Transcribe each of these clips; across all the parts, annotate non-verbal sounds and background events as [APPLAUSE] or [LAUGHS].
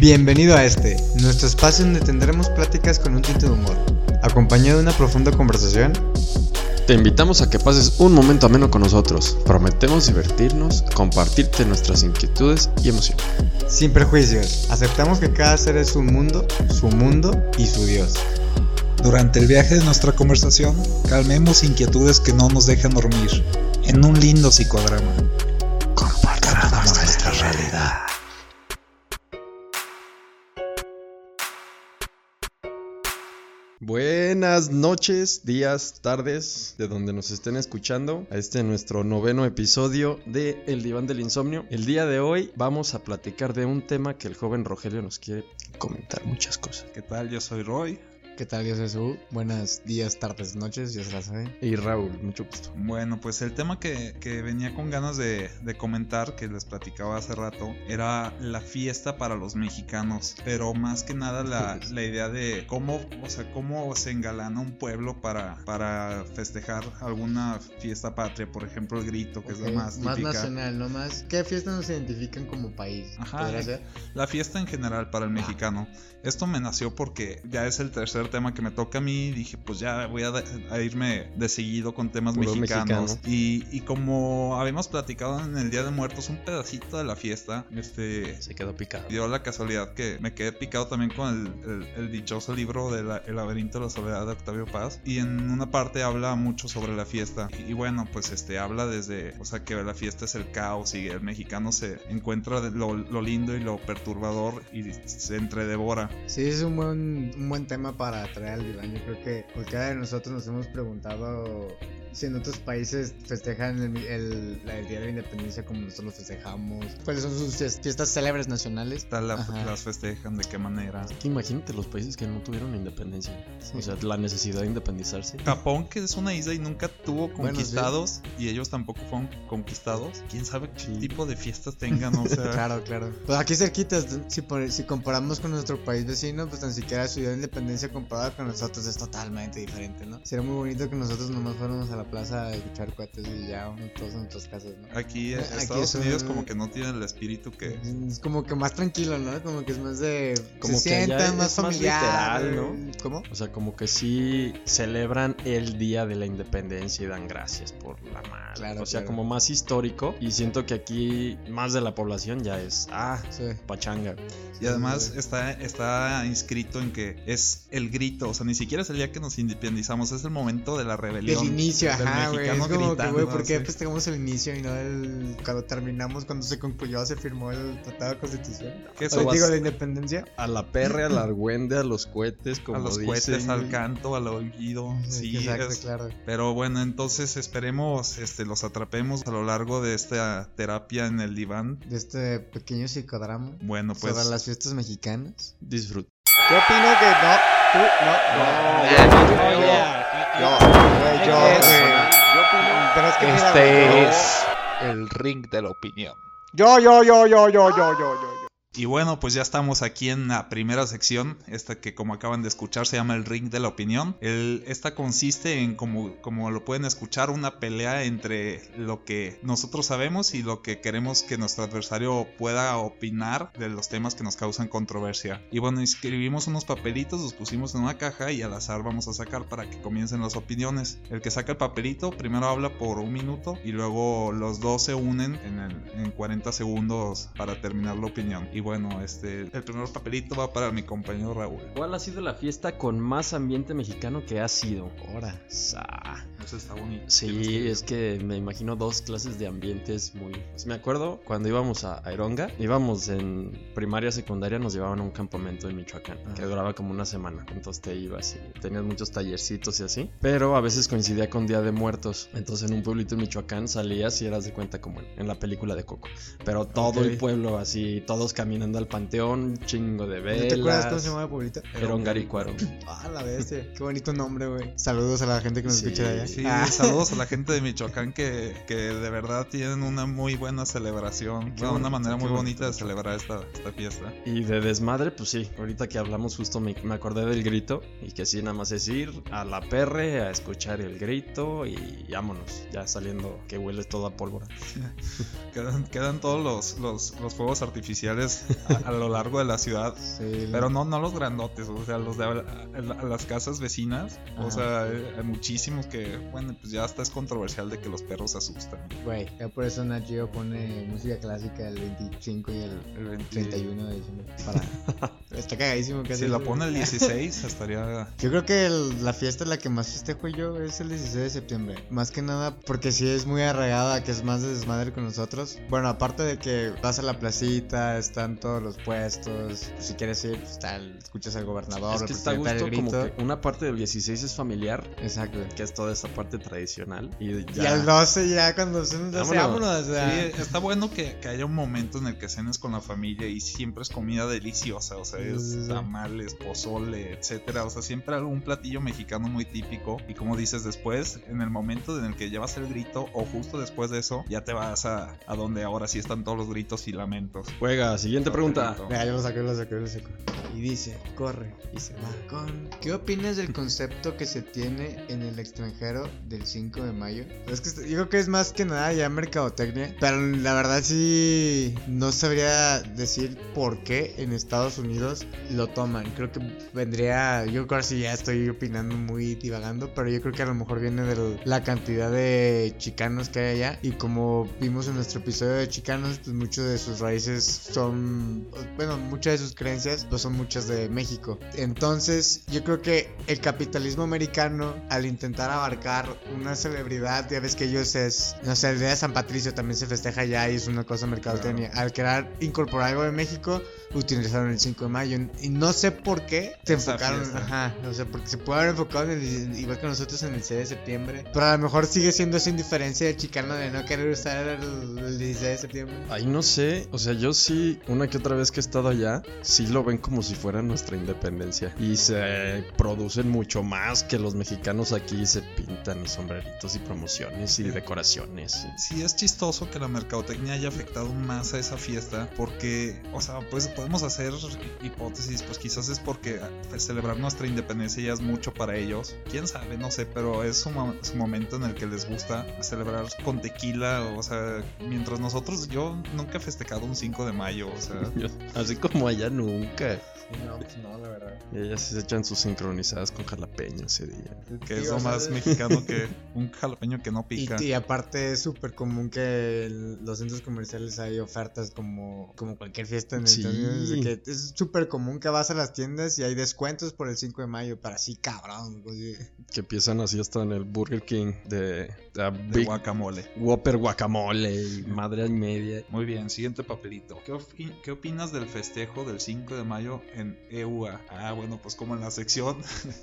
Bienvenido a este, nuestro espacio donde tendremos pláticas con un tinte de humor, acompañado de una profunda conversación. Te invitamos a que pases un momento ameno con nosotros. Prometemos divertirnos, compartirte nuestras inquietudes y emociones. Sin prejuicios, aceptamos que cada ser es un mundo, su mundo y su Dios. Durante el viaje de nuestra conversación, calmemos inquietudes que no nos dejan dormir, en un lindo psicodrama. Buenas noches, días, tardes, de donde nos estén escuchando a este nuestro noveno episodio de El Diván del Insomnio. El día de hoy vamos a platicar de un tema que el joven Rogelio nos quiere comentar muchas cosas. ¿Qué tal? Yo soy Roy. ¿Qué tal? Yo soy Su. Buenos días, tardes, noches, ya se la saben. Y Raúl, mucho gusto. Bueno, pues el tema que, que venía con ganas de, de comentar, que les platicaba hace rato, era la fiesta para los mexicanos. Pero más que nada la, [LAUGHS] la idea de cómo, o sea, cómo se engalana un pueblo para, para festejar alguna fiesta patria. Por ejemplo, el grito, que es la más Más típica. nacional, ¿no? Más. ¿Qué fiestas nos identifican como país? Ajá. ¿Podría ser? La fiesta en general para el mexicano. Esto me nació porque ya es el tercer tema que me toca a mí. Dije, pues ya voy a, a irme de seguido con temas Puro mexicanos. mexicano. Y, y como habíamos platicado en el Día de Muertos, un pedacito de la fiesta, este. Se quedó picado. Dio la casualidad que me quedé picado también con el, el- el dichoso libro de la- El laberinto de la soledad de Octavio Paz. Y en una parte habla mucho sobre la fiesta. Y, bueno, pues este habla desde, o sea, que la fiesta es el caos y el mexicano se encuentra lo, lo lindo y lo perturbador y se entredevora. Sí, es un buen, un buen tema para traer al diván. Yo creo que cualquiera de nosotros nos hemos preguntado si en otros países festejan el, el- la- el Día de la Independencia como nosotros lo festejamos. ¿Cuáles son sus fies- fiestas célebres nacionales? Tal la- las festejan, de qué manera. Que imagínate los países que no tuvieron independencia. O sea, la necesidad de independizarse. Japón, que es una isla y nunca tuvo Bueno, conquistados, y ellos tampoco fueron conquistados. Quién sabe qué Sí. tipo de fiestas tengan, o [LAUGHS] sea. Claro, claro. Pues aquí cerquitas, si, por- si comparamos con nuestro país vecino, pues tan siquiera su día de independencia comparada con nosotros es totalmente diferente, ¿no? Sería muy bonito que nosotros nomás fuéramos a la plaza a escuchar cohetes y ya, todos en nuestras casas, ¿no? Aquí, en Aquí Estados es un- Unidos, como que no tienen el espíritu que. Es como que más tranquilo, ¿no? Como que es más de... Como se que sientan es más más familiar. literal, ¿no? ¿Cómo? O sea, como que sí celebran el día de la independencia y dan gracias por la madre. Claro, o sea, claro. como más histórico. Y siento que aquí más de la población ya es, ah, Sí. pachanga. Y además está, está inscrito en que es el grito, o sea, ni siquiera es el día que nos independizamos, es el momento de la rebelión. Del inicio, ajá, güey. Es como que, güey, ¿por qué festejamos el inicio y no el... cuando terminamos, cuando se concluyó, se firmó el Tratado de Constitución? Que O eso digo, la independencia. A la perra, al argüende, a los cohetes, como a los dicen, cohetes, al canto, al oído. Sí, Exacto, es- claro. Pero bueno, entonces esperemos este, los atrapemos a lo largo de esta terapia en el diván. De este pequeño psicodrama Bueno, pues sobre las fiestas mexicanas. Disfruta. Yo opino que no, este es el ring de la opinión. Yo, yo, yo, yo, yo, yo, yo, yo. Y bueno, pues ya estamos aquí en la primera sección, esta que como acaban de escuchar se llama el ring de la opinión. El, esta consiste en, como, como lo pueden escuchar, una pelea entre lo que nosotros sabemos y lo que queremos que nuestro adversario pueda opinar de los temas que nos causan controversia. Y bueno, escribimos unos papelitos, los pusimos en una caja y al azar vamos a sacar para que comiencen las opiniones. El que saca el papelito primero habla por un minuto y luego los dos se unen en, el- en 40 segundos para terminar la opinión. Bueno, este, el primer papelito va para mi compañero Raúl. ¿Cuál ha sido la fiesta con más ambiente mexicano que ha sido? Ahora. Sa. Eso está bonito. Sí, es que me imagino dos clases de ambientes muy... pues me acuerdo cuando íbamos a Aeronga, íbamos en primaria, secundaria, nos llevaban a un campamento en Michoacán, que Ajá. duraba como una semana, entonces te ibas y tenías muchos tallercitos y así, pero a veces coincidía con Día de Muertos, entonces en un pueblito en Michoacán salías y eras de cuenta como en, en la película de Coco, pero todo Ok. el pueblo así, todos caminando al panteón, chingo de velas. ¿No te acuerdas cómo se llamaba el pueblito? Aeronga Ricuaro. Ah, la bestia. Qué bonito nombre, güey. Saludos a la gente que nos Sí, escucha de allá. Sí, Ah. saludos a la [LAUGHS] gente de Michoacán que, que de verdad tienen una muy buena celebración, Qué bueno, una manera muy bonito. bonita de celebrar esta, esta fiesta. Y de desmadre, pues sí, ahorita que hablamos justo me, me acordé del grito y que sí, nada más es ir a la perre a escuchar el grito y vámonos, ya saliendo que huele todo a pólvora. [LAUGHS] Quedan, quedan todos los, los, los fuegos artificiales a, [LAUGHS] a lo largo de la ciudad. Sí, Pero no, no los grandotes, o sea, los de a, a- las casas vecinas. O Ajá. sea, eh, hay muchísimos que, bueno, pues ya hasta es controversial de que los perros asustan. Güey, ya por eso Nat Geo pone música clásica el 25 y el, El 20 31 de diciembre. Para... [LAUGHS] Está cagadísimo que Si la pone el [LAUGHS] 16, estaría. Yo creo que el- la fiesta la que más festejo yo es el 16 de septiembre. Más que nada porque sí es muy arraigada, que es más de desmadre con nosotros. Bueno, aparte de que vas a la placita, están todos los puestos. Si quieres ir, pues, el- escuchas al gobernador, es que está gusto el como que una parte del 16 es familiar, Exacto. que es toda esta parte tradicional. Y Y ya... al 12 ya cuando 12, Vámonos. vámonos. sea, Sí, está bueno que, que haya un momento en el que cenes con la familia y siempre es comida deliciosa, o sea, es tamales, pozole, etcétera, o sea, siempre algún platillo mexicano muy típico y como dices después, en el momento en el que llevas el grito o justo después de eso, ya te vas a, a donde ahora sí están todos los gritos y lamentos. Juega, siguiente pregunta. Mira, yo lo saqué, lo saqué, lo saqué. Y dice, corre, y se va con... ¿Qué opinas del concepto que se tiene en el extranjero del 5 de mayo? Es que creo que es más que nada ya mercadotecnia, pero la verdad sí no sabría decir por qué en Estados Unidos lo toman. Creo que vendría, yo creo que sí ya estoy opinando muy divagando, pero yo creo que a lo mejor viene de la cantidad de chicanos que hay allá y como vimos en nuestro episodio de chicanos, pues muchos de sus raíces son, bueno, muchas de sus creencias pues son muchas de México. Entonces, yo creo que el capitalismo americano al intentar abarcar una celebridad, ya ves que ellos es, no sé, el día de San Patricio también se festeja allá y es una cosa mercadotecnia. Al querer incorporar algo de México, utilizaron el 5 de mayo y no sé por qué se enfocaron, ajá, o sea, porque se puede haber enfocado en el, igual que nosotros en el 6 de septiembre, pero a lo mejor sigue siendo esa indiferencia del chicano de no querer usar el, el 16 de septiembre. Ahí no sé, o sea, yo sí, una que otra vez que he estado allá, sí lo ven como si fuera nuestra independencia. Y se producen mucho más que los mexicanos aquí se pintan sombreritos y promociones y decoraciones. Sí, es chistoso que la mercadotecnia haya afectado más a esa fiesta porque, o sea, pues podemos hacer hipótesis, pues quizás es porque pues, celebrar nuestra independencia ya es mucho para ellos. Quién sabe, no sé, pero es su momento en el que les gusta celebrar con tequila, o sea, mientras nosotros, yo nunca he festejado un 5 de mayo, o sea, Así como allá nunca. No, pues no, la verdad. Y ellas se echan sus sincronizadas con jalapeño ese día. que es lo más mexicano [LAUGHS] que un jalapeño que no Y, pica. y aparte es súper común que en los centros comerciales hay ofertas como, como cualquier fiesta en Sí. Estados Unidos. que es súper común que vas a las tiendas y hay descuentos por el 5 de mayo. Para así, cabrón. pues, sí. Que empiezan así hasta en el Burger King de, de de guacamole. Whopper guacamole y madre y media. Muy bien, siguiente papelito. ¿Qué, qué opinas del festejo del 5 de mayo en EUA? Ah, bueno, pues como en la sección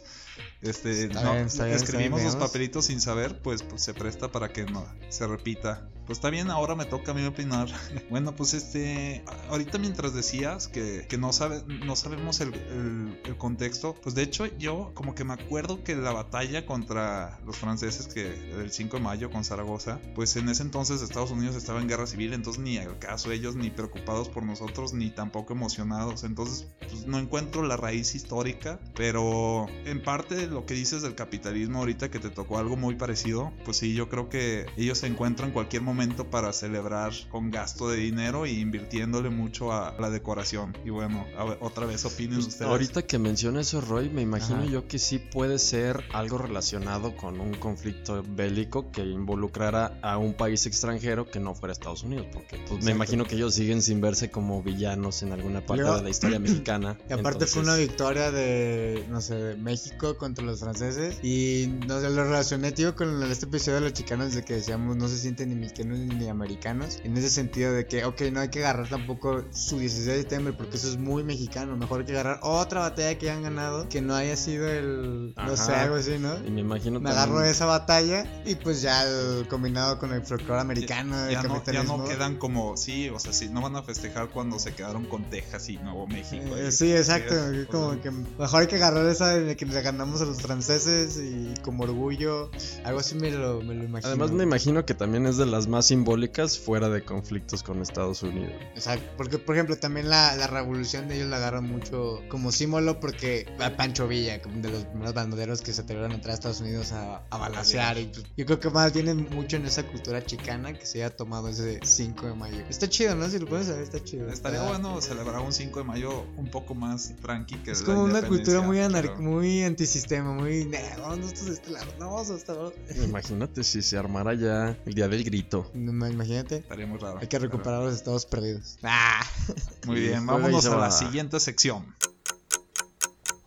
[LAUGHS] este, no, bien, escribimos bien, los papelitos sin saber, pues, pues se presta para que no se repita. Pues está bien, ahora me toca a mí opinar. [LAUGHS] bueno, pues este, ahorita mientras decías que, que no, sabe, no sabemos el, el- el contexto, pues de hecho yo como que me acuerdo que la batalla contra los franceses que del 5 de mayo con Zaragoza, pues en ese entonces Estados Unidos estaba en guerra civil, entonces ni al caso ellos ni preocupados por nosotros ni tampoco emocionados, entonces pues no encuentro la raíz histórica, pero en parte lo que dices del capitalismo ahorita que te tocó algo muy parecido, pues sí, yo creo que ellos se encuentran cualquier momento para celebrar con gasto de dinero y invirtiéndole mucho a la decoración. Y bueno, ver, otra vez opinen Pues, ustedes. ahorita que menciona eso, Roy, me imagino Ajá. yo que sí puede ser algo relacionado con un conflicto bélico que involucrara a un país extranjero que no fuera Estados Unidos, porque pues, me imagino que ellos siguen sin verse como villanos en alguna parte Luego- de la historia [CLEARS THROAT] mexicana. Y aparte fue una Entonces, victoria de, no sé, de México contra los franceses. Y no sé, lo relacioné, tío, con el- este episodio de los chicanos de que decíamos no se siente ni, mi- ni americanos. En ese sentido de que, ok, no hay que agarrar tampoco su 16 de septiembre porque eso es muy mexicano. Mejor hay que agarrar otra batalla que hayan ganado que no haya sido el. No sé, Ajá. algo así, ¿no? Y me imagino Me también- agarro esa batalla y pues ya el combinado con el folclore americano, el ya no, ya no quedan como, sí, o sea, sí, no van a festejar cuando se quedaron con Texas y Nuevo México. Eh, y- sí, exacto. es- es o como sea, que mejor hay que agarrar esa de que le ganamos a los franceses y como orgullo, algo así me lo, me lo imagino. Además me imagino que también es de las más simbólicas fuera de conflictos con Estados Unidos. Exacto, porque por ejemplo también la, la revolución de ellos la agarran mucho como símbolo porque a Pancho Villa, como de los primeros bandoleros que se atrevieron a entrar a Estados Unidos a, a balacear. Y, pues, yo creo que más viene mucho en esa cultura chicana que se haya tomado ese 5 de mayo. Está chido, ¿no? Si lo puedes saber, está chido. Estaría Está- bueno celebrar un 5 de mayo un poco más tranqui que Es la como una cultura muy, independencia, anar pero- muy antisistema, muy... "Nah, vamos nosotros de este lado, no vamos a este lado". Imagínate si se armara ya el día del grito. No, ma- Imagínate. Estaría muy raro. Hay que recuperar los estados perdidos. Ah. [LAUGHS] Muy bien, vámonos a la siguiente sección.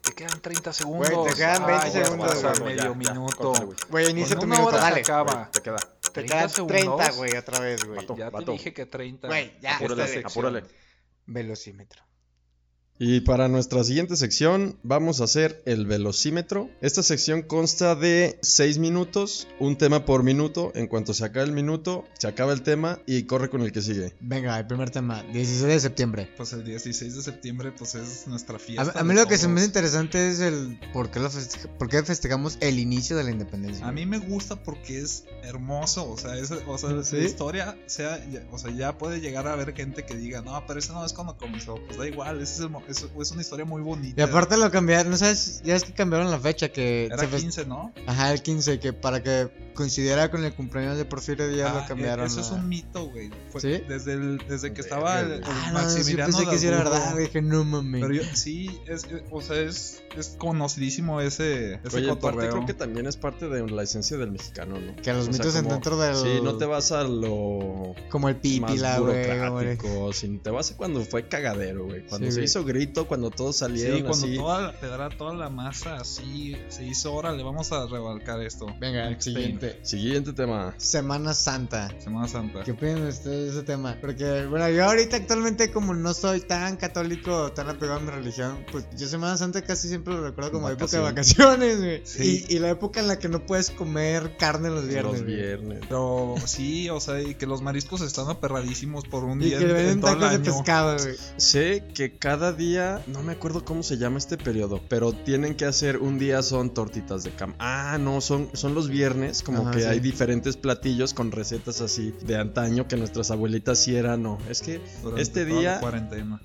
Te quedan 30 segundos. te quedan 20 Ay, ya segundos, güey. medio minuto. Güey, inicia tu minuto, dale. acaba. Te queda. Te 30 quedan segundos. 30, güey, otra vez, güey. Ya te dije que 30. Güey, ya, Apúrale, apúrale. Velocímetro. Y para nuestra siguiente sección vamos a hacer el velocímetro. Esta sección consta de 6 minutos, un tema por minuto. En cuanto se acaba el minuto, se acaba el tema y corre con el que sigue. Venga, el primer tema, 16 de septiembre. Pues el 16 de septiembre pues es nuestra A, fiesta. a mí de lo que se me hace interesante es el por qué, lo festeja- por qué festejamos el inicio de la independencia. A mí me gusta porque es hermoso, o sea, es, o sea, ¿Sí? la historia, sea, ya- o sea, ya puede llegar a haber gente que diga, no, pero ese no es cuando comenzó, pues da igual, ese es, el mo- es, es una historia muy bonita. Y aparte lo cambiaron, ¿no sabes? Ya es que cambiaron la fecha que... Era fest- 15, ¿no? Ajá, el 15, que para que coincidiera con el cumpleaños de Porfirio Díaz Ah, lo cambiaron. Eso es a- un mito, güey. ¿Sí? Desde, el, desde que estaba el, el Ah, no, yo pensé que sí era verdad, güey, dije, no mames. Pero yo, sí, es, o sea, es, es conocidísimo ese, ese Oye, aparte creo que también es parte de la esencia del mexicano, ¿no? Que los O sea, mitos como- dentro del... Sí, no te vas a lo Como el más pipila, güey. como el- burocrático, sino te vas a cuando fue cagadero, güey. Cuando Sí, se güey. hizo grito, cuando todos salieron Sí, cuando así. toda, te dará toda la masa así, se hizo hora, le vamos a rebalcar esto. Venga, el siguiente. Siguiente tema. Semana Santa. Semana Santa. ¿Qué opinan ustedes de ese tema? Porque, bueno, yo ahorita actualmente como no soy tan católico, tan apegado a mi religión, pues yo Semana Santa casi siempre lo recuerdo como época de vacaciones, güey. Sí. Y, y la época en la que no puedes comer carne los viernes. los güey. viernes. Pero sí, o sea, y que los mariscos están aperradísimos por un Y día que en, venden en todo el tacos de pescado, güey. Sé que cada día, no me acuerdo cómo se llama este periodo, pero tienen que hacer un día son tortitas de cam. Ah, no, son, son los viernes, como Ajá, que sí. hay diferentes platillos con recetas así de antaño que nuestras abuelitas sí eran, no. Es que durante este día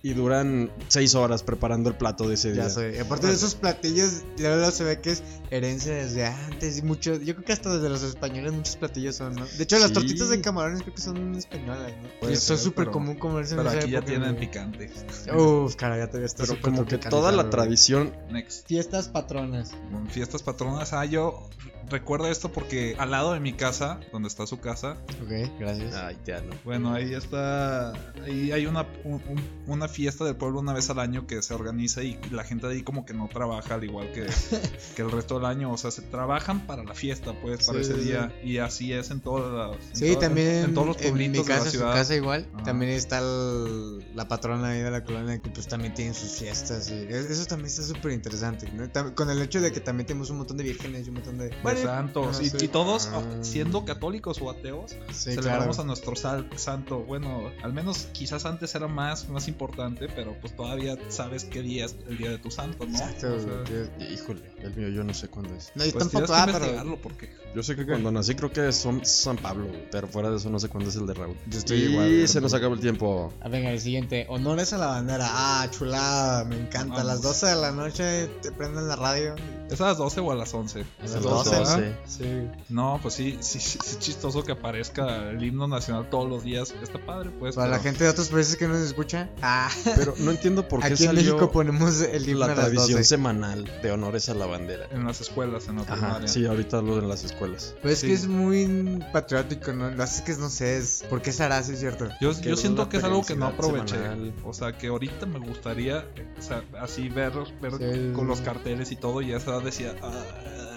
y duran seis horas preparando el plato de ese día. Ya sé. Aparte de esos platillos, ya luego se ve que es herencia desde antes y mucho. Yo creo que hasta desde los españoles muchos platillos son, ¿no? De hecho, las tortitas de camarones creo que son españolas, ¿no? Puede son súper común comerse en Pero esa aquí ya época, tienen güey. picante. Uf, cara, ya te ves. Pero como que toda la tradición Next. Fiestas patronas. Bueno, Fiestas patronas. Ah, yo recuerdo esto porque al lado de mi casa, donde está su casa, Ok, gracias. Ay, ya no. bueno, ahí está. Ahí hay una, un- un- una fiesta del pueblo una vez al año que se organiza y la gente de ahí como que no trabaja al igual que, [LAUGHS] que el resto del año. O sea, se trabajan para la fiesta, pues, para Sí, ese sí, día. Y así es en todas las. en Sí, toda- también en, en todos los en pueblitos mi casa, de la su ciudad. casa igual. Ajá. También está el- la patrona ahí de la colonia que pues también tienen sus fiestas. Y es- eso también está súper interesante. ¿no? Con el hecho de que también tenemos un montón de vírgenes y un montón de... de santos. ah, y, sí. y todos, Ah. siendo católicos o ateos, Sí, celebramos claro. a nuestro sal- santo. Bueno, al menos quizás antes era más, más importante, pero pues todavía sabes qué día es el día de tu santo, ¿no? Exacto. O sea, Híjole, el mío yo no sé cuándo es. no, yo pues tampoco, ah, pero porque Yo sé que cuando nací creo que son San Pablo, pero fuera de eso no sé cuándo es el de Raúl. yo estoy y igual. se nos acabó el tiempo. Ah, venga, el siguiente. Honores a la bandera. Ah, chulada, me encanta. A las Vamos. 12 de la noche te prenden la radio. ¿Es a las 12 o a las 11? A las las 12, 12, Sí. No, pues sí, sí, sí, es chistoso que aparezca el himno nacional todos los días. Está padre, pues. Para la gente de otros países que nos escucha. Ah, Pero no entiendo por qué aquí en salió México ponemos el himno la a las tradición 12. semanal de honores a la bandera. En las escuelas, en la Ajá, primaria. sí, ahorita lo de las escuelas. Pues es Sí. que es muy patriótico, ¿no? Lo hace que no sé, es... ¿por qué será así, cierto? Yo, yo siento que es algo que no aproveché. semanal. O sea, que ahorita me gustaría o sea, así ver, ver Sí. con los carteles y todo. Y a esa edad decía, "Ah,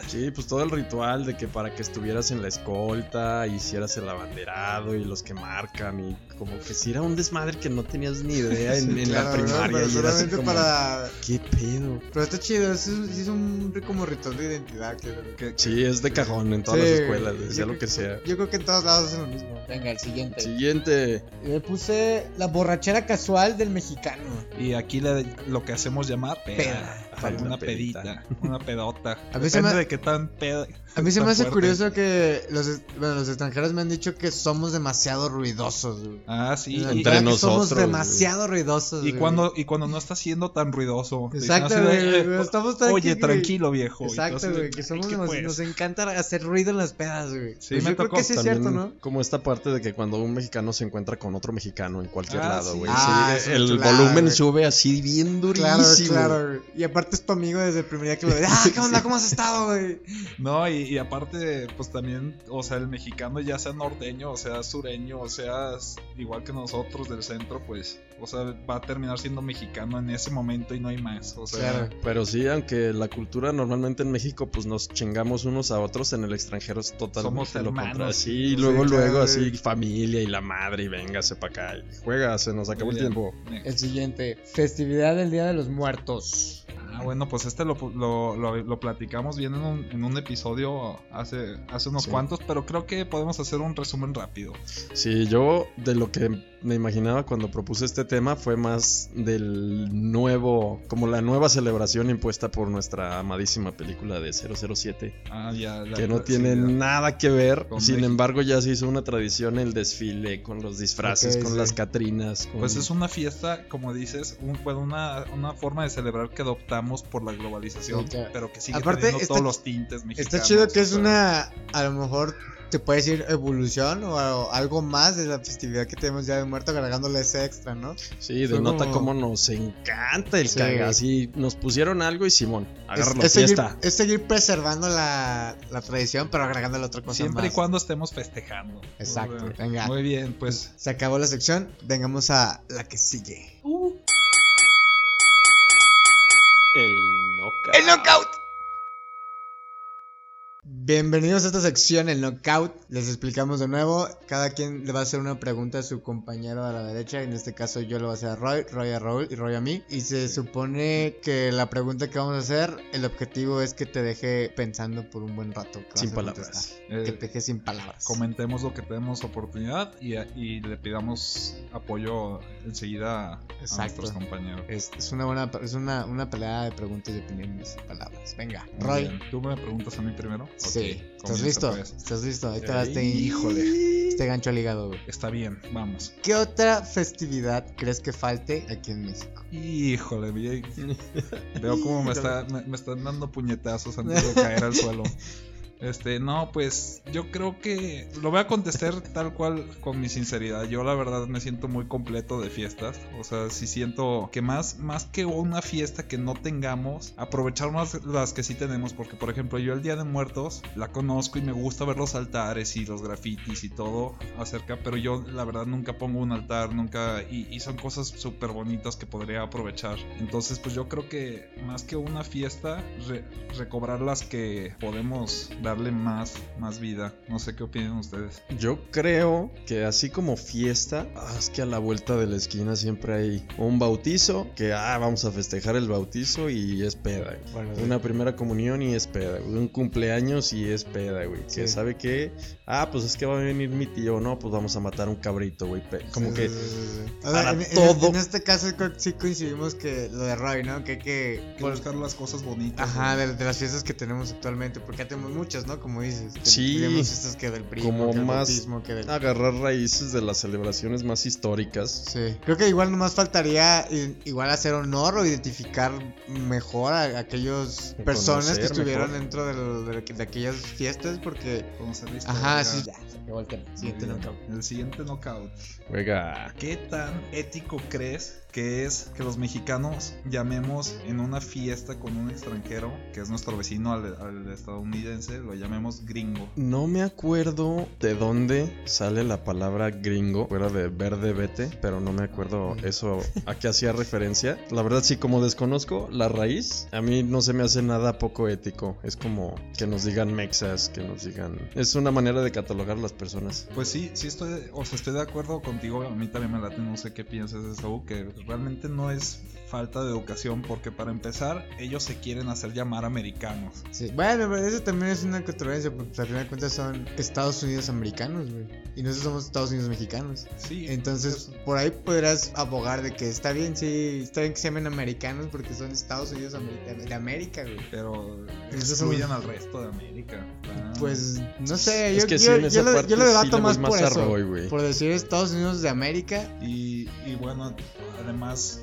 Sí, pues todo el ritual de que para que estuvieras en la escolta, hicieras el abanderado y los que marcan y como que si era un desmadre que no tenías ni idea en, [LAUGHS] en la Claro, ¿no? primaria. Pero y era así solamente como, para. ¿Qué pedo? Pero está chido, es, un- sí es un como ritual de identidad. Que, Que- Sí, es de cajón en todas Sí, las escuelas, sea lo que sea. Yo creo que en todos lados es lo mismo. Venga, el siguiente. Siguiente. Le puse la borrachera casual del mexicano. Y aquí le- lo que hacemos llamar peda. Peda. Ay, una, una pedita, pedita. una pedota. [LAUGHS] A mí se me- de qué tan peda. A mí se me hace fuerte. curioso que los, bueno, los extranjeros me han dicho que somos demasiado ruidosos. güey. Ah, sí. La Entre nosotros, Somos güey. demasiado ruidosos. Y güey. cuando, y cuando no está siendo tan ruidoso. Exacto, de, güey, Oye, tranquilo, viejo. Exacto, güey, que "Ay, somos ¿qué demasi- pues?". nos encanta hacer ruido en las pedas, güey. Sí, Pues me yo creo tocó que sí es cierto, ¿no? Como esta parte de que cuando un mexicano se encuentra con otro mexicano en cualquier Ah, lado, sí. güey. Ah, sí, el volumen güey. sube así bien durísimo. Claro, claro. Y aparte es tu amigo desde el primer día que lo ves. Ah, ¿qué onda? [LAUGHS] ¿Cómo has estado, güey? No, y, y aparte, pues también, o sea, el mexicano ya sea norteño, o sea sureño, o sea igual que nosotros del centro, pues, o sea, va a terminar siendo mexicano en ese momento y no hay más. O sea, Claro. Pero sí, aunque la cultura normalmente en México pues nos chingamos unos a otros, en el extranjero es totalmente Somos lo contrario. Sí, y Sí, luego, claro, luego así familia y la madre y véngase para acá y juega, se nos acabó el tiempo. El siguiente, festividad del Día de los Muertos. Ah, bueno, pues este lo, lo, lo- lo platicamos bien en un, en un episodio hace, hace unos Sí. cuantos, pero creo que podemos hacer un resumen rápido. Sí, yo de lo que me imaginaba cuando propuse este tema fue más del nuevo, como la nueva celebración impuesta por nuestra amadísima película de 007, Ah, ya, la- que no tiene nada que ver, sin México. embargo ya se hizo una tradición el desfile con los disfraces, con sí. las catrinas. con- Pues es una fiesta, como dices, un- bueno, una, una forma de celebrar que adoptamos por la globalización, Sí, claro. pero que sigue Aparte, teniendo está- todos los tintes mexicanos. Está chido que es una, a lo mejor te puede decir evolución o algo más de la festividad que tenemos ya de muerto agregándole ese extra, ¿no? Sí, Fue denota como- cómo nos encanta el Sí. caga. Así nos pusieron algo y Simón, agarra es, la es seguir, fiesta. es seguir preservando la, la tradición, pero agregándole otra cosa Siempre y cuando estemos festejando. Exacto, venga. Muy bien, pues. Se acabó la sección, vengamos a la que sigue. El knockout. ¡El knockout! Bienvenidos a esta sección, el knockout. Les explicamos de nuevo. Cada quien le va a hacer una pregunta a su compañero a la derecha. En este caso, yo lo voy a hacer a Roy, Roy a Raúl y Roy a mí. Y se supone que la pregunta que vamos a hacer, el objetivo es que te deje pensando por un buen rato. Sin palabras. eh, Que te deje sin palabras. comentemos lo que tenemos oportunidad y, y le pidamos apoyo enseguida a nuestros compañeros. Es, es una buena es una, una pelea de preguntas y opiniones sin palabras. Venga, Roy. bien. ¿Tú me preguntas a mí primero? Sí. Ok, ¿Estás listo? pues. ¿Estás listo? Ahí te va este, Híjole. este gancho al hígado, güey. Está bien, vamos. ¿Qué otra festividad crees que falte aquí en México? Híjole, [LAUGHS] veo como me, está, me, me están dando puñetazos antes de caer al suelo. [LAUGHS] Este, no, pues yo creo que lo voy a contestar tal cual con mi sinceridad. Yo la verdad me siento muy completo de fiestas. O sea, sí siento que más, más que una fiesta que no tengamos, aprovechar más las que sí tenemos. Porque, por ejemplo, yo el Día de Muertos la conozco y me gusta ver los altares y los grafitis y todo acerca. Pero yo la verdad nunca pongo un altar, nunca... Y, son cosas súper bonitas que podría aprovechar. Entonces, pues yo creo que más que una fiesta, re- recobrar las que podemos darle más, más vida. No sé qué opinan ustedes. Yo creo que así como fiesta, ah, es que a la vuelta de la esquina siempre hay un bautizo, que ah, vamos a festejar el bautizo y es peda. güey. Bueno, Una primera comunión y es peda, güey. Un cumpleaños y es peda, güey. Que Sí. sabe que, ah, pues es que va a venir mi tío, no, pues vamos a matar un cabrito, güey. Como Sí, que sí, sí, sí. O sea, para en, en- todo- en este caso que sí coincidimos que lo de Roy, ¿no? Que hay que... Que buscar las cosas bonitas. Ajá, de, de las fiestas que tenemos actualmente, porque ya tenemos muchas, ¿no? Como dices. que Sí. Tenemos estas que del primo, Como que más bautismo, que del... agarrar raíces de las celebraciones más históricas. Sí, creo que igual nomás faltaría i- igual hacer honor o identificar mejor a, a aquellos O personas que estuvieron mejor. dentro de, de aquellas fiestas porque... Ajá, sí, ya, se acabó el Siguiente knockout. El siguiente knockout. Juega. ¿Qué tan ético crees que es que los mexicanos llamemos en una fiesta con un extranjero, que es nuestro vecino al, al estadounidense, lo llamemos gringo. No me acuerdo de dónde sale la palabra gringo, fuera de verde vete, pero no me acuerdo eso a qué hacía referencia. La verdad sí, como desconozco la raíz, a mí no se me hace nada poco ético. Es como que nos digan mexas, que nos digan... Es una manera de catalogar a las personas. Pues sí, sí estoy, o sea, estoy de acuerdo contigo, a mí también me late, no sé qué piensas de eso, que realmente no es falta de educación, porque para empezar, ellos se quieren hacer llamar americanos. Sí. Bueno, pero eso también es una controversia, porque pues, al final de cuentas son Estados Unidos americanos, güey. Y nosotros somos Estados Unidos mexicanos. Sí. Entonces, por ahí podrás abogar de que está bien, sí, está bien que se llamen americanos porque son Estados Unidos americanos, de América, güey. Pero excluyen al resto de América. Ah. Pues, no sé, yo, que yo, sí, en yo esa lo, yo debato más más por eso. Güey. por decir Estados Unidos de América. Y, y bueno, además,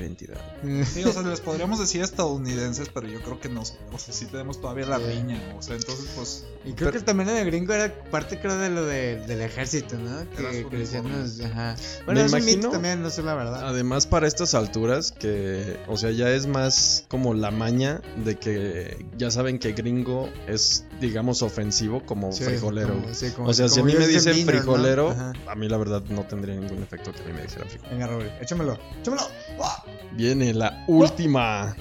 identidad. Sí, o sea, les podríamos decir estadounidenses, pero yo creo que nos, o sea, sí tenemos todavía la Sí. riña, o sea, entonces pues Y creo que también el gringo era parte, creo, de lo de- del ejército, ¿no? Que su que decían, uniforme. nos- ajá. Bueno, Me es un mito imagino- también, no sé la verdad. Además, para estas alturas, que, o sea, ya es más como la maña de que ya saben que gringo es, digamos, ofensivo como Sí, frijolero. como- sí, como- o sea, si a mí me dicen frijolero, a mí la verdad no tendría ningún efecto que a mí me dijeran frijolero. Venga, Robert, échamelo, échamelo. ¡Ah! Viene la última. ¡Ah!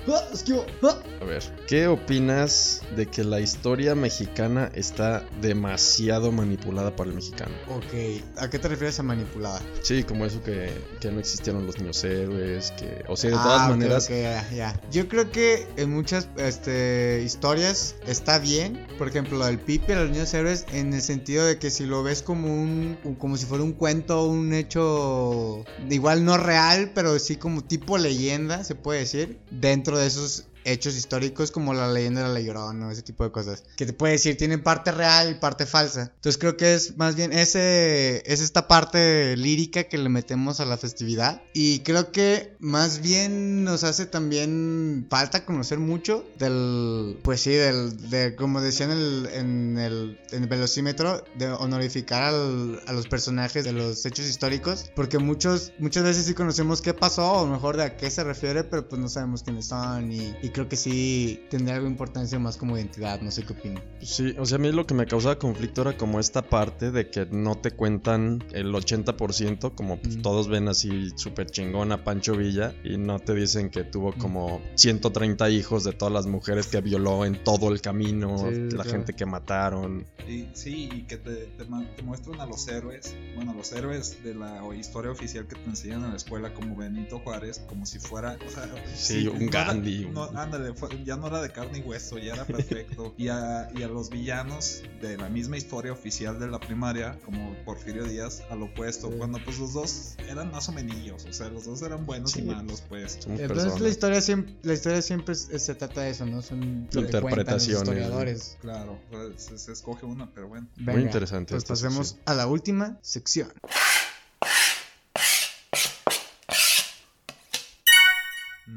¡Ah! A ver, ¿qué opinas de que la historia mexicana está demasiado manipulada para el mexicano? Ok, ¿a qué te refieres a manipulada? Sí, como eso que, que no existieron los niños héroes, que, o sea, de Ah, todas maneras, ok, ya, ya. Yo creo que en muchas este, historias está bien. Por ejemplo, lo del Pipe, los niños héroes, en el sentido de que si lo ves como un. como si fuera un cuento, un hecho. igual no real, pero sí como tipo leyenda, se puede decir. Dentro de esos hechos históricos como la leyenda de la Llorona o ese tipo de cosas. Que te puede decir, tienen parte real y parte falsa. Entonces creo que es más bien ese, es esta parte lírica que le metemos a la festividad. Y creo que más bien nos hace también falta conocer mucho del, pues sí, del, de, como decía en el, en el, en el velocímetro, de honorificar al- a los personajes de los hechos históricos. Porque muchos, muchas veces sí conocemos qué pasó, o mejor de a qué se refiere, pero pues no sabemos quiénes son. Y, y creo que sí tendría algo de importancia más como identidad, no sé qué opino. Sí, o sea, a mí lo que me causaba conflicto era como esta parte de que no te cuentan el 80%, como pues, Mm. todos ven así súper chingón a Pancho Villa y no te dicen que tuvo como 130 hijos de todas las mujeres que violó en todo el camino, Sí, la claro. gente que mataron. Y, sí, y que te, te ma- te muestran a los héroes, bueno, los héroes de la historia oficial que te enseñan en la escuela, como Benito Juárez, como si fuera, o sea, Sí, un Gandhi, no, un- ándale, fue- ya no era de carne y hueso, ya era perfecto. [LAUGHS] y, a, y a los villanos de la misma historia oficial de la primaria, como Porfirio Díaz, al opuesto, Sí. cuando pues los dos eran más o menos, o sea, los dos eran buenos Sí. y malos, pues. Somos Entonces la historia siempre, la historia siempre se trata de eso, ¿no? Son cuentan los Interpretaciones, historiadores. Claro, sea, se, se escoge una, pero bueno. Venga, interesante Pues pasemos sección. a la última sección.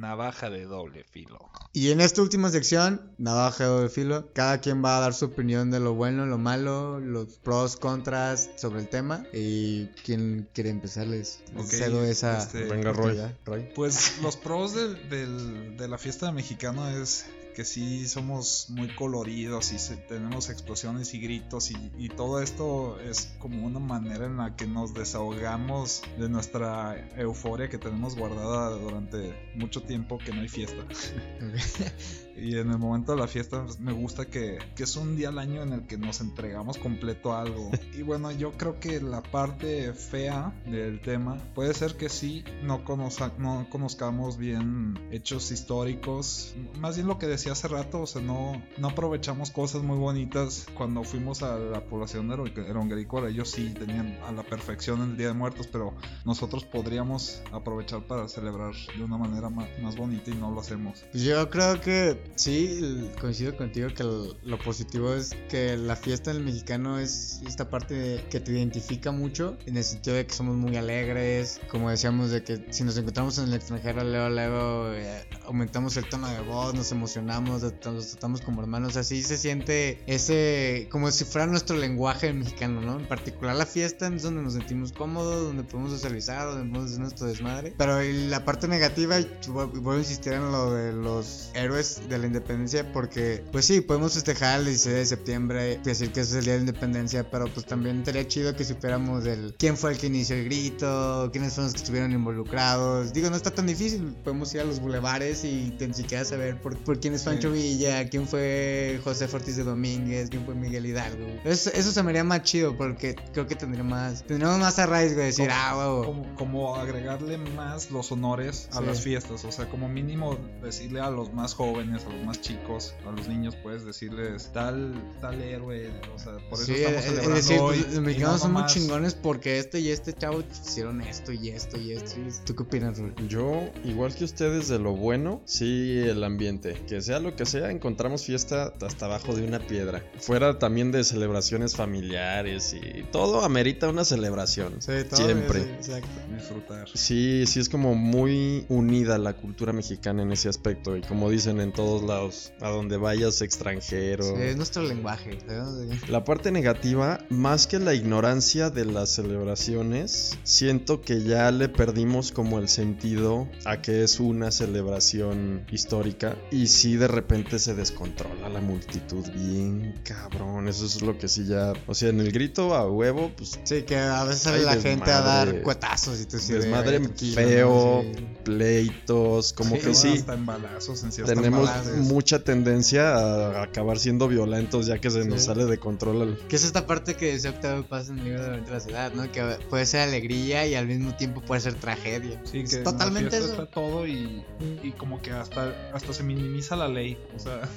Navaja de doble filo. Y en esta última sección, navaja de doble filo, cada quien va a dar su opinión de lo bueno, lo malo, los pros, contras sobre el tema. Y quien quiere empezarles, Ok, cedo esa este, Venga, Roy. Roy. Pues los pros del- del- de la fiesta de mexicano es que sí somos muy coloridos y tenemos explosiones y gritos y, y todo esto es como una manera en la que nos desahogamos de nuestra euforia que tenemos guardada durante mucho tiempo que no hay fiesta. [LAUGHS] Y en el momento de la fiesta pues, me gusta que, que es un día al año en el que nos entregamos completo a algo. [LAUGHS] Y bueno, yo creo que la parte fea del tema puede ser que sí no, conoza- no conozcamos bien hechos históricos. Más bien lo que decía hace rato, o sea, no, no aprovechamos cosas muy bonitas cuando fuimos a la población de Ero- Erongarícola. Ellos sí tenían a la perfección el Día de Muertos, pero nosotros podríamos aprovechar para celebrar de una manera ma- más bonita y no lo hacemos. Yo creo que sí, coincido contigo que lo positivo es que la fiesta del mexicano es esta parte que te identifica mucho en el sentido de que somos muy alegres, como decíamos de que si nos encontramos en el extranjero luego luego eh, aumentamos el tono de voz, nos emocionamos, nos tratamos como hermanos, así se siente ese como si fuera nuestro lenguaje mexicano, ¿no? En particular la fiesta es donde nos sentimos cómodos, donde podemos socializar, donde podemos hacer nuestro desmadre, pero la parte negativa vuelvo a insistir en lo de los héroes de la independencia porque pues sí, podemos festejar el 16 de septiembre, decir que ese es el día de la independencia, pero pues también estaría chido que supiéramos del quién fue el que inició el grito, quiénes fueron los que estuvieron involucrados. Digo, no está tan difícil, podemos ir a los bulevares y ni siquiera saber por, por quién es Pancho Villa, quién fue José Ortiz de Domínguez, quién fue Miguel Hidalgo. Eso, eso se me haría más chido porque creo que tendría más, tendríamos más arraigo de decir, Como- ah, huevo. Como, como agregarle más los honores a Sí. las fiestas, o sea, como mínimo decirle a los más jóvenes, a los más chicos, a los niños, puedes decirles tal, tal héroe, o sea, por eso Sí, estamos es- celebrando es decir, hoy. pues, y los mexicanos no son muy chingones porque este y este chavo hicieron esto y esto y esto. y- ¿Tú qué opinas, Rul? Yo, igual que ustedes de lo bueno, sí el ambiente. Que sea lo que sea, encontramos fiesta hasta abajo de una piedra. Fuera también de celebraciones familiares y todo amerita una celebración. Siempre. exacto. Disfrutar. Sí, sí es como muy unida la cultura mexicana en ese aspecto. Y como dicen en todos lados, a donde vayas extranjero. Sí, es nuestro lenguaje. ¿sabes? La parte negativa, más que la ignorancia de las celebraciones, siento que ya le perdimos como el sentido a que es una celebración histórica y si de repente se descontrola la multitud bien cabrón, eso es lo que sí ya, o sea, en el grito a huevo, pues Sí, que a veces sale la gente a dar cuetazos y tú sí de, desmadre tranquilo, feo. Sí. pleitos, como Sí, que sí. Hasta en balazos en Tenemos. Mucha tendencia a acabar siendo violentos ya que se nos Sí. sale de control el, Que es esta parte que decía Octavio Paz en el libro de la ciudad, ¿no? Que puede ser alegría y al mismo tiempo puede ser tragedia. Sí, Es que en totalmente eso. está todo y, y como que hasta, hasta se minimiza la ley. O sea,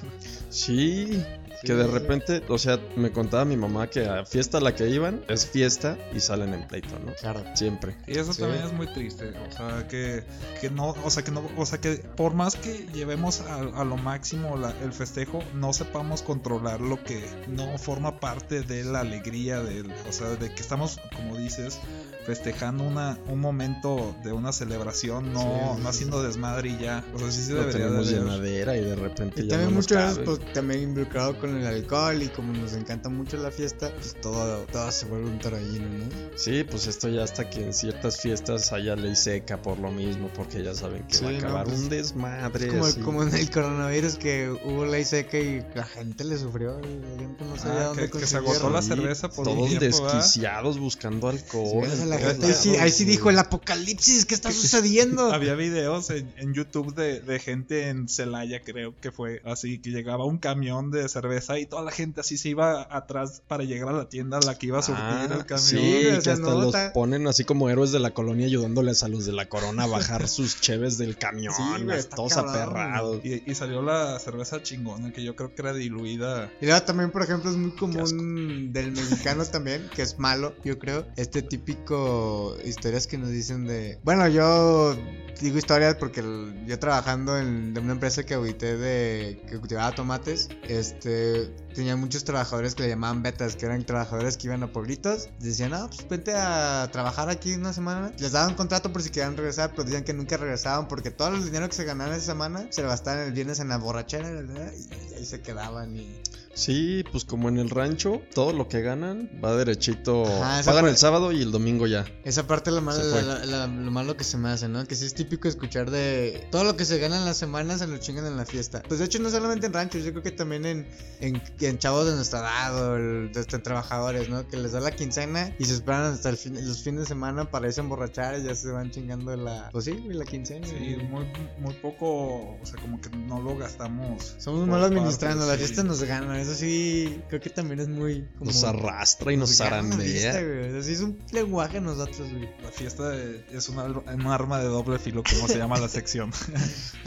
Sí, que de repente, o sea, me contaba mi mamá que a fiesta a la que iban es fiesta y salen en pleito, ¿no? Claro. Siempre. y eso Sí. también es muy triste. O sea, que, que no, o sea, que no, o sea, que por más que llevemos a, a lo máximo la- el festejo, no sepamos controlar lo que no forma parte de la alegría del, o sea, de que estamos, como dices, festejando una, un momento de una celebración, no, Sí, sí, no sí. haciendo desmadre y ya. O sea, sí se No debería tenemos de llenadera y de repente Y ya también no muchas veces pues, también involucrado con el alcohol y como nos encanta mucho la fiesta, pues todo, todo se vuelve un torbellino, ¿no? Sí, pues esto ya hasta que en ciertas fiestas haya ley seca por lo mismo, porque ya saben que va a Sí, no, acabar pues, un desmadre. Es como, así. como en el coronavirus que hubo ley seca y la gente le sufrió. la gente no sabía Ah, dónde que- que se agotó la cerveza por un Todos tiempo, ¿verdad? desquiciados buscando alcohol. la gente ahí sí, ahí dijo el apocalipsis, ¿qué está [LAUGHS] sucediendo? Había videos en, en YouTube de, de gente en Celaya, creo que fue así, que llegaba un camión de cerveza y toda la gente así se iba atrás para llegar a la tienda a la que iba a surtir Ah, el camión. Sí, que hasta los ponen así como héroes de la colonia ayudándoles a los de la corona a bajar sus cheves del camión, Sí, todos aperrados. Y, y salió la cerveza chingona, que yo creo que era diluida. Y luego también, por ejemplo, es muy común del mexicano [LAUGHS] también, que es malo, yo creo. Este típico historias que nos dicen de. Bueno, yo digo historias porque yo trabajando en de una empresa que audité de que cultivaba tomates, este tenía muchos trabajadores que le llamaban betas, que eran trabajadores que iban a pueblitos. Decían, ah, pues vente a trabajar aquí una semana. Les daban contrato por si querían regresar, pero decían que nunca regresaban porque todo el dinero que se ganaban esa semana se lo gastaban el viernes en la borrachera y ahí se quedaban y Sí, pues como en el rancho, todo lo que ganan va derechito. Ajá, pagan el sábado y el domingo ya. Esa parte es lo malo, la- la- lo malo que se me hace, ¿no? Que sí es típico escuchar de todo lo que se gana en las semanas se lo chingan en la fiesta. Pues de hecho no solamente en ranchos, yo creo que también en, en, en chavos de nuestra edad o el- de este, trabajadores, ¿no? Que les da la quincena y se esperan hasta el fin- los fines de semana para irse a emborrachar y ya se van chingando la... Pues sí, la quincena. Sí, güey. muy, muy poco, o sea, como que no lo gastamos. Somos partes, administrando, la sí. fiesta nos gana, eso sí, creo que también es muy. Como, Nos arrastra y nos zarandea. güey. O sea, sí es un lenguaje nosotros, güey. La fiesta es un, al- un arma de doble filo, como se llama la sección. [LAUGHS]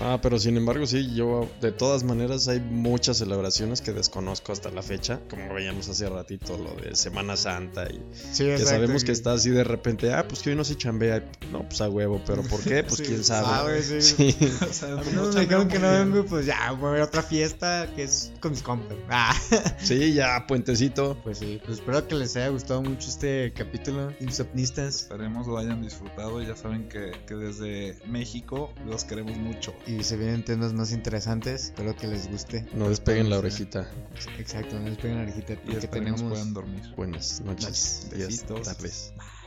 Ah, pero sin embargo, sí, yo de todas maneras hay muchas celebraciones que desconozco hasta la fecha, como veíamos hace ratito lo de Semana Santa y Sí, que exacto, sabemos que está así de repente, ah, pues que hoy no se chambea, no, pues a huevo, pero ¿por qué? Pues [LAUGHS] Sí. quién sabe. Ah, güey, sí. [LAUGHS] Sí. O sea, A mí no me dijeron que no vengo, pues ya, voy a ver otra fiesta que es con mis compas. Ah. [LAUGHS] Sí, ya, puentecito. Pues sí, pues espero que les haya gustado mucho este capítulo, Insomnistas. Esperemos lo hayan disfrutado. Ya saben que, que desde México los queremos mucho. Y se vienen temas más interesantes, espero que les guste. No despeguen la orejita. Exacto, no despeguen la orejita Y esperemos tenemos... puedan dormir. Buenas noches, Noches. días, Besitos. tardes. Bye.